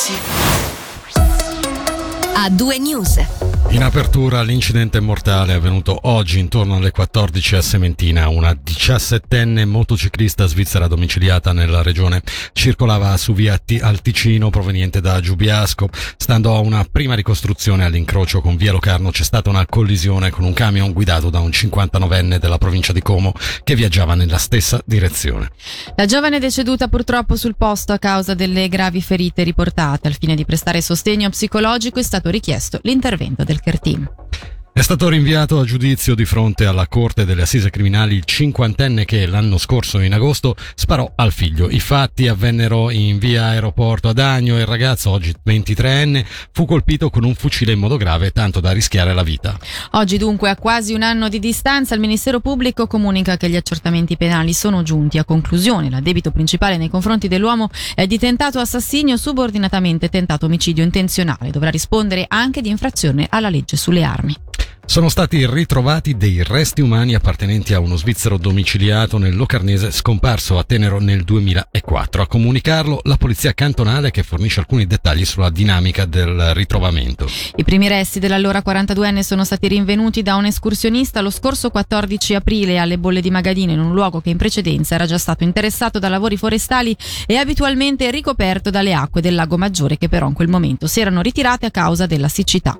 servizi. A due news. In apertura l'incidente mortale è avvenuto oggi intorno alle 14 a Sementina. Una 17enne motociclista svizzera domiciliata nella regione circolava su via al Ticino proveniente da Giubiasco. Stando a una prima ricostruzione all'incrocio con via Locarno c'è stata una collisione con un camion guidato da un 59enne della provincia di Como che viaggiava nella stessa direzione. La giovane è deceduta purtroppo sul posto a causa delle gravi ferite riportate. Al fine di prestare sostegno psicologico è stato richiesto l'intervento del CERTIM. È stato rinviato a giudizio di fronte alla Corte delle Assise Criminali il cinquantenne che l'anno scorso in agosto sparò al figlio. I fatti avvennero in via aeroporto ad Agno e il ragazzo, oggi 23enne, fu colpito con un fucile in modo grave, tanto da rischiare la vita. Oggi dunque, a quasi un anno di distanza, il Ministero Pubblico comunica che gli accertamenti penali sono giunti a conclusione. L'addebito principale nei confronti dell'uomo è di tentato assassinio subordinatamente tentato omicidio intenzionale. Dovrà rispondere anche di infrazione alla legge sulle armi. Sono stati ritrovati dei resti umani appartenenti a uno svizzero domiciliato nel Locarnese scomparso a Tenero nel 2004. A comunicarlo la polizia cantonale che fornisce alcuni dettagli sulla dinamica del ritrovamento. I primi resti dell'allora 42enne sono stati rinvenuti da un escursionista lo scorso 14 aprile alle Bolle di Magadino in un luogo che in precedenza era già stato interessato da lavori forestali e abitualmente ricoperto dalle acque del lago Maggiore che però in quel momento si erano ritirate a causa della siccità.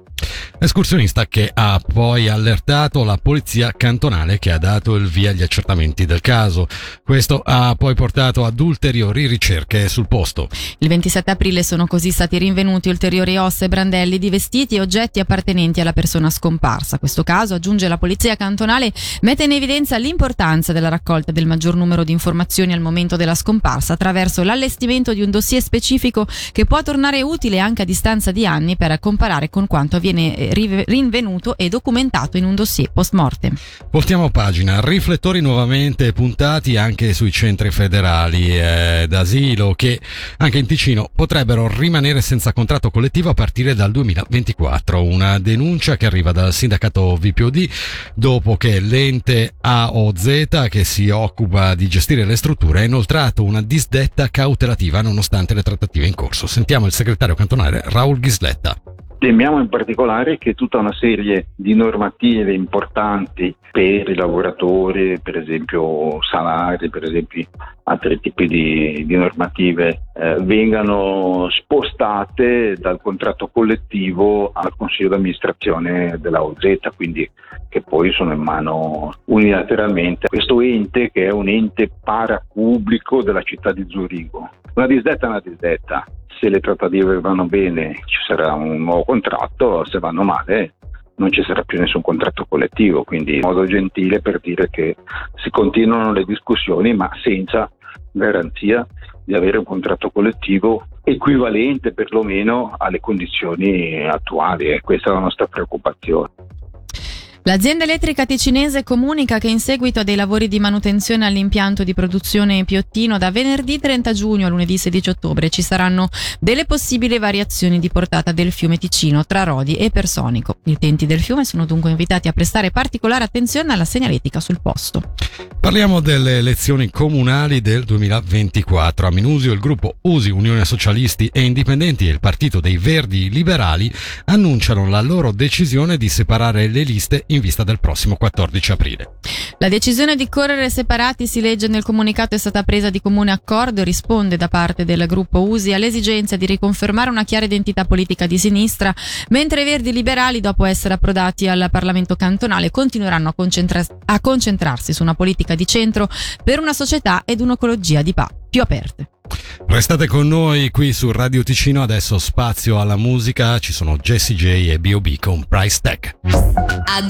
Escursionista che ha poi allertato la polizia cantonale che ha dato il via agli accertamenti del caso. Questo ha poi portato ad ulteriori ricerche sul posto. Il 27 aprile sono così stati rinvenuti ulteriori ossa e brandelli di vestiti e oggetti appartenenti alla persona scomparsa. Questo caso, aggiunge la polizia cantonale, mette in evidenza l'importanza della raccolta del maggior numero di informazioni al momento della scomparsa attraverso l'allestimento di un dossier specifico che può tornare utile anche a distanza di anni per comparare con quanto avviene eh, rinvenuto e documentato in un dossier post mortem. Voltiamo pagina, riflettori nuovamente puntati anche sui centri federali eh, d'asilo che anche in Ticino potrebbero rimanere senza contratto collettivo a partire dal 2024. Una denuncia che arriva dal sindacato VPOD dopo che l'ente AOZ che si occupa di gestire le strutture ha inoltrato una disdetta cautelativa nonostante le trattative in corso. Sentiamo il segretario cantonale Raul Ghisletta. Temiamo in particolare che tutta una serie di normative importanti per i lavoratori, per esempio salari, per esempio altri tipi di, di normative, eh, vengano spostate dal contratto collettivo al consiglio d'amministrazione della OZ, quindi che poi sono in mano unilateralmente a questo ente che è un ente parapubblico della città di Zurigo. Una disdetta è una disdetta, se le trattative vanno bene ci sarà un nuovo contratto, se vanno male non ci sarà più nessun contratto collettivo, quindi in modo gentile per dire che si continuano le discussioni ma senza garanzia di avere un contratto collettivo equivalente perlomeno alle condizioni attuali e questa è la nostra preoccupazione. L'azienda elettrica ticinese comunica che in seguito a dei lavori di manutenzione all'impianto di produzione Piottino da venerdì 30 giugno a lunedì 16 ottobre ci saranno delle possibili variazioni di portata del fiume Ticino tra Rodi e Personico. Gli utenti del fiume sono dunque invitati a prestare particolare attenzione alla segnaletica sul posto. Parliamo delle elezioni comunali del 2024. A Minusio il gruppo Usi Unione Socialisti e Indipendenti e il Partito dei Verdi Liberali annunciano la loro decisione di separare le liste in vista del prossimo 14 aprile. La decisione di correre separati, si legge nel comunicato, è stata presa di comune accordo e risponde da parte del gruppo USI all'esigenza di riconfermare una chiara identità politica di sinistra, mentre i Verdi Liberali, dopo essere approdati al Parlamento cantonale, continueranno a, concentra- a concentrarsi su una politica di centro per una società ed un'ecologia di pa- più aperte. Restate con noi qui su Radio Ticino, adesso spazio alla musica, ci sono Jessie J e B.O.B. con Price Tag.